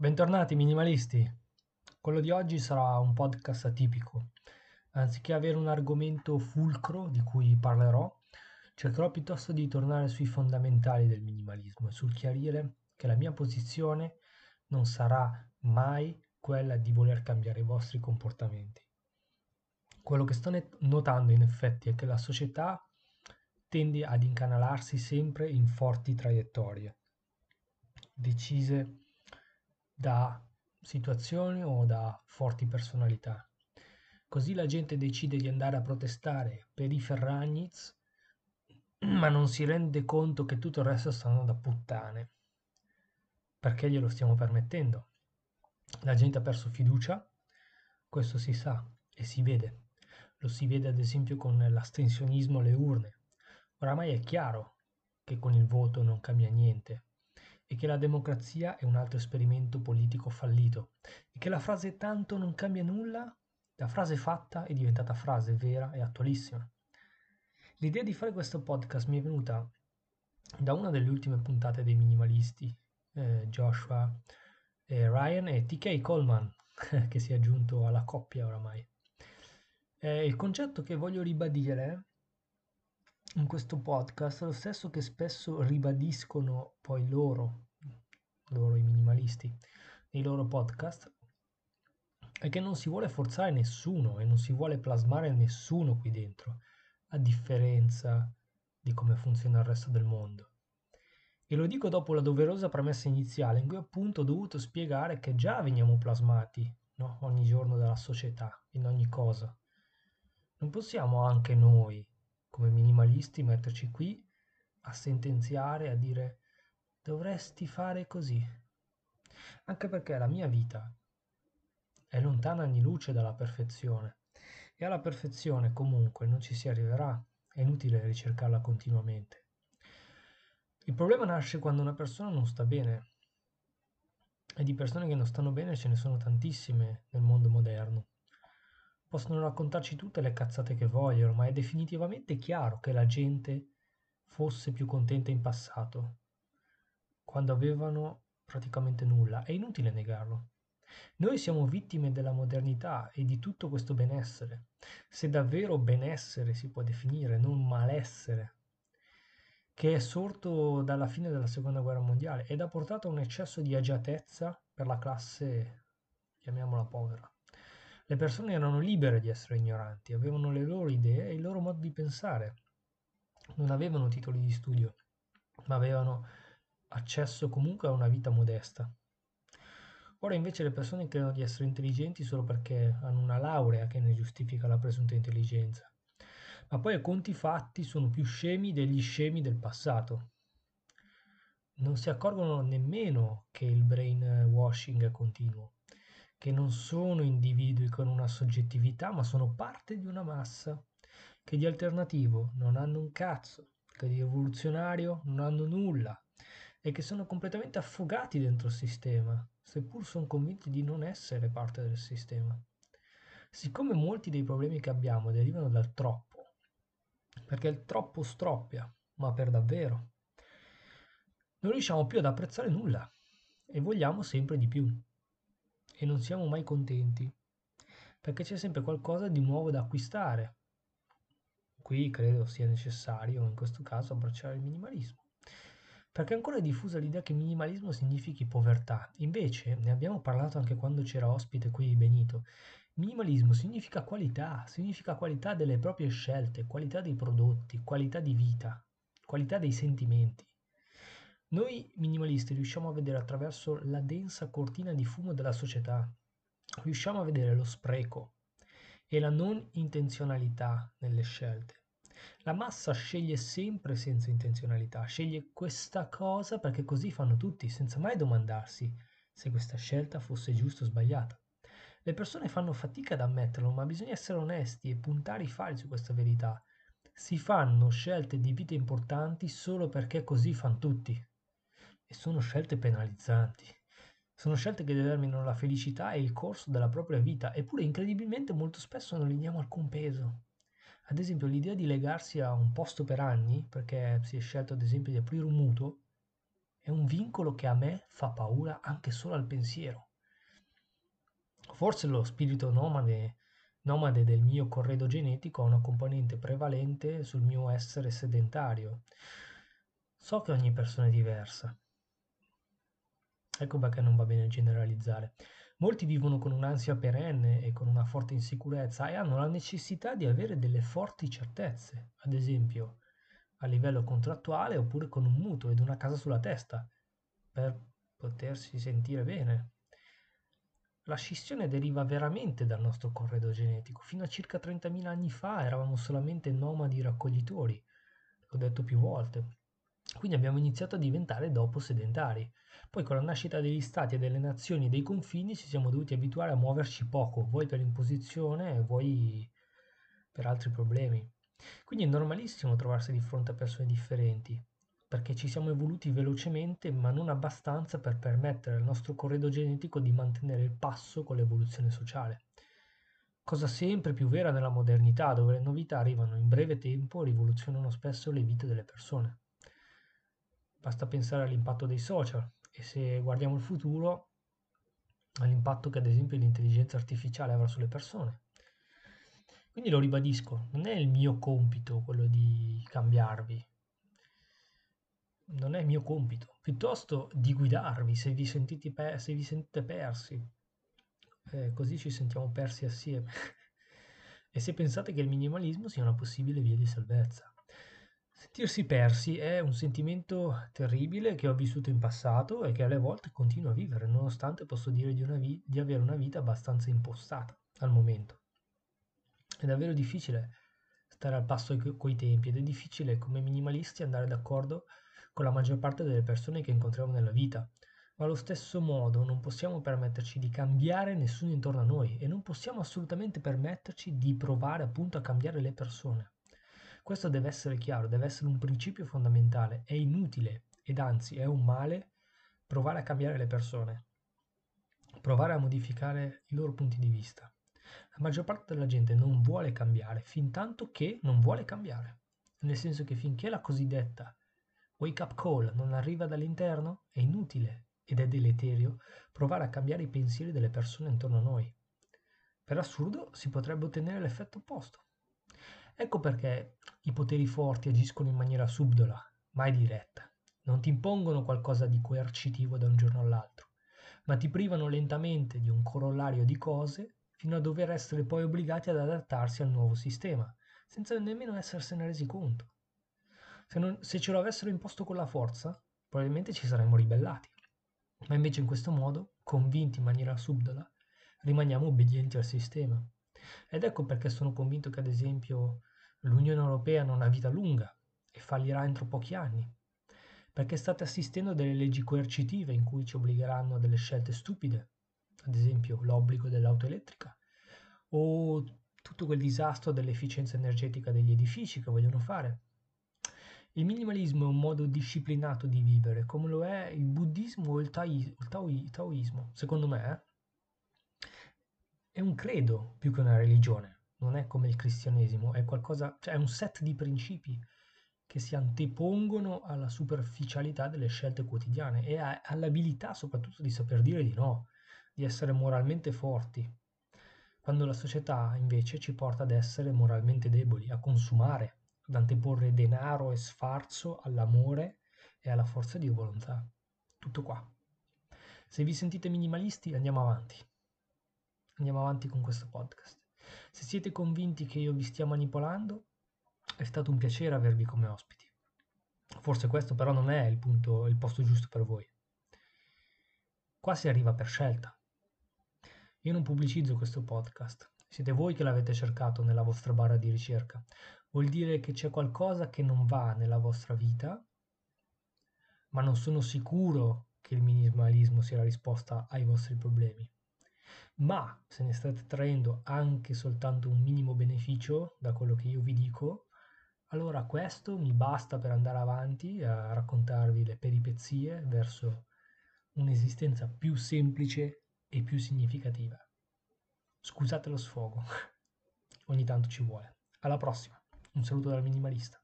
Bentornati minimalisti. Quello di oggi sarà un podcast atipico. Anziché avere un argomento fulcro di cui parlerò, cercherò piuttosto di tornare sui fondamentali del minimalismo e sul chiarire che la mia posizione non sarà mai quella di voler cambiare i vostri comportamenti. Quello che sto notando in effetti è che la società tende ad incanalarsi sempre in forti traiettorie, decise da situazioni o da forti personalità. Così la gente decide di andare a protestare per i Ferragnez, ma non si rende conto che tutto il resto stanno da puttane. Perché glielo stiamo permettendo? La gente ha perso fiducia, questo si sa e si vede. Lo si vede ad esempio con l'astensionismo alle urne. Oramai è chiaro che con il voto non cambia niente e che la democrazia è un altro esperimento politico fallito e che la frase tanto non cambia nulla, la frase fatta è diventata frase vera e attualissima. L'idea di fare questo podcast mi è venuta da una delle ultime puntate dei minimalisti, eh, Joshua eh, Ryan e TK Coleman, che si è aggiunto alla coppia oramai. Eh, il concetto che voglio ribadire in questo podcast lo stesso che spesso ribadiscono poi loro, loro i minimalisti, nei loro podcast, è che non si vuole forzare nessuno e non si vuole plasmare nessuno qui dentro, a differenza di come funziona il resto del mondo. E lo dico dopo la doverosa premessa iniziale in cui appunto ho dovuto spiegare che già veniamo plasmati no? ogni giorno dalla società, in ogni cosa. Non possiamo anche noi come minimalisti metterci qui a sentenziare, a dire dovresti fare così. Anche perché la mia vita è lontana anni luce dalla perfezione e alla perfezione comunque non ci si arriverà, è inutile ricercarla continuamente. Il problema nasce quando una persona non sta bene e di persone che non stanno bene ce ne sono tantissime nel mondo moderno. Possono raccontarci tutte le cazzate che vogliono, ma è definitivamente chiaro che la gente fosse più contenta in passato, quando avevano praticamente nulla. È inutile negarlo. Noi siamo vittime della modernità e di tutto questo benessere. Se davvero benessere si può definire, non malessere, che è sorto dalla fine della seconda guerra mondiale ed ha portato a un eccesso di agiatezza per la classe, chiamiamola povera. Le persone erano libere di essere ignoranti, avevano le loro idee e il loro modo di pensare. Non avevano titoli di studio, ma avevano accesso comunque a una vita modesta. Ora invece le persone credono di essere intelligenti solo perché hanno una laurea che ne giustifica la presunta intelligenza. Ma poi a conti fatti sono più scemi degli scemi del passato. Non si accorgono nemmeno che il brainwashing è continuo che non sono individui con una soggettività, ma sono parte di una massa, che di alternativo non hanno un cazzo, che di rivoluzionario non hanno nulla e che sono completamente affogati dentro il sistema, seppur sono convinti di non essere parte del sistema. Siccome molti dei problemi che abbiamo derivano dal troppo, perché il troppo stroppia, ma per davvero, non riusciamo più ad apprezzare nulla e vogliamo sempre di più e non siamo mai contenti, perché c'è sempre qualcosa di nuovo da acquistare. Qui credo sia necessario, in questo caso, abbracciare il minimalismo. Perché ancora è diffusa l'idea che minimalismo significhi povertà. Invece, ne abbiamo parlato anche quando c'era ospite qui Benito, minimalismo significa qualità, significa qualità delle proprie scelte, qualità dei prodotti, qualità di vita, qualità dei sentimenti. Noi minimalisti riusciamo a vedere attraverso la densa cortina di fumo della società, riusciamo a vedere lo spreco e la non intenzionalità nelle scelte. La massa sceglie sempre senza intenzionalità, sceglie questa cosa perché così fanno tutti, senza mai domandarsi se questa scelta fosse giusta o sbagliata. Le persone fanno fatica ad ammetterlo, ma bisogna essere onesti e puntare i fari su questa verità. Si fanno scelte di vita importanti solo perché così fanno tutti e sono scelte penalizzanti. Sono scelte che determinano la felicità e il corso della propria vita, eppure incredibilmente molto spesso non gli diamo alcun peso. Ad esempio l'idea di legarsi a un posto per anni, perché si è scelto ad esempio di aprire un mutuo, è un vincolo che a me fa paura anche solo al pensiero. Forse lo spirito nomade, nomade del mio corredo genetico ha una componente prevalente sul mio essere sedentario. So che ogni persona è diversa. Ecco perché non va bene generalizzare. Molti vivono con un'ansia perenne e con una forte insicurezza e hanno la necessità di avere delle forti certezze, ad esempio a livello contrattuale oppure con un mutuo ed una casa sulla testa, per potersi sentire bene. La scissione deriva veramente dal nostro corredo genetico. Fino a circa 30.000 anni fa eravamo solamente nomadi raccoglitori, l'ho detto più volte. Quindi abbiamo iniziato a diventare dopo sedentari. Poi con la nascita degli stati e delle nazioni e dei confini ci siamo dovuti abituare a muoverci poco, vuoi per imposizione, vuoi per altri problemi. Quindi è normalissimo trovarsi di fronte a persone differenti, perché ci siamo evoluti velocemente ma non abbastanza per permettere al nostro corredo genetico di mantenere il passo con l'evoluzione sociale. Cosa sempre più vera nella modernità, dove le novità arrivano in breve tempo e rivoluzionano spesso le vite delle persone. Basta pensare all'impatto dei social e se guardiamo il futuro, all'impatto che ad esempio l'intelligenza artificiale avrà sulle persone. Quindi lo ribadisco, non è il mio compito quello di cambiarvi, non è il mio compito, piuttosto di guidarvi se vi, per, se vi sentite persi, eh, così ci sentiamo persi assieme. e se pensate che il minimalismo sia una possibile via di salvezza. Sentirsi persi è un sentimento terribile che ho vissuto in passato e che alle volte continuo a vivere, nonostante posso dire di, vi- di avere una vita abbastanza impostata al momento. È davvero difficile stare al passo coi tempi ed è difficile come minimalisti andare d'accordo con la maggior parte delle persone che incontriamo nella vita, ma allo stesso modo non possiamo permetterci di cambiare nessuno intorno a noi e non possiamo assolutamente permetterci di provare appunto a cambiare le persone. Questo deve essere chiaro, deve essere un principio fondamentale. È inutile ed anzi è un male provare a cambiare le persone, provare a modificare i loro punti di vista. La maggior parte della gente non vuole cambiare fin tanto che non vuole cambiare. Nel senso che finché la cosiddetta wake up call non arriva dall'interno, è inutile ed è deleterio provare a cambiare i pensieri delle persone intorno a noi. Per assurdo si potrebbe ottenere l'effetto opposto. Ecco perché i poteri forti agiscono in maniera subdola, mai diretta. Non ti impongono qualcosa di coercitivo da un giorno all'altro, ma ti privano lentamente di un corollario di cose fino a dover essere poi obbligati ad adattarsi al nuovo sistema, senza nemmeno essersene resi conto. Se, non, se ce lo avessero imposto con la forza, probabilmente ci saremmo ribellati. Ma invece in questo modo, convinti in maniera subdola, rimaniamo obbedienti al sistema. Ed ecco perché sono convinto che, ad esempio, L'Unione Europea non ha vita lunga e fallirà entro pochi anni, perché state assistendo a delle leggi coercitive in cui ci obbligheranno a delle scelte stupide, ad esempio l'obbligo dell'auto elettrica, o tutto quel disastro dell'efficienza energetica degli edifici che vogliono fare. Il minimalismo è un modo disciplinato di vivere, come lo è il buddismo o il, tai, il taoismo. Secondo me è un credo più che una religione non è come il cristianesimo, è qualcosa, cioè è un set di principi che si antepongono alla superficialità delle scelte quotidiane e all'abilità soprattutto di saper dire di no, di essere moralmente forti, quando la società invece ci porta ad essere moralmente deboli, a consumare, ad anteporre denaro e sfarzo all'amore e alla forza di volontà. Tutto qua. Se vi sentite minimalisti, andiamo avanti. Andiamo avanti con questo podcast. Se siete convinti che io vi stia manipolando, è stato un piacere avervi come ospiti. Forse questo però non è il, punto, il posto giusto per voi. Qua si arriva per scelta. Io non pubblicizzo questo podcast, siete voi che l'avete cercato nella vostra barra di ricerca. Vuol dire che c'è qualcosa che non va nella vostra vita, ma non sono sicuro che il minimalismo sia la risposta ai vostri problemi ma se ne state traendo anche soltanto un minimo beneficio da quello che io vi dico, allora questo mi basta per andare avanti a raccontarvi le peripezie verso un'esistenza più semplice e più significativa. Scusate lo sfogo, ogni tanto ci vuole. Alla prossima, un saluto dal minimalista.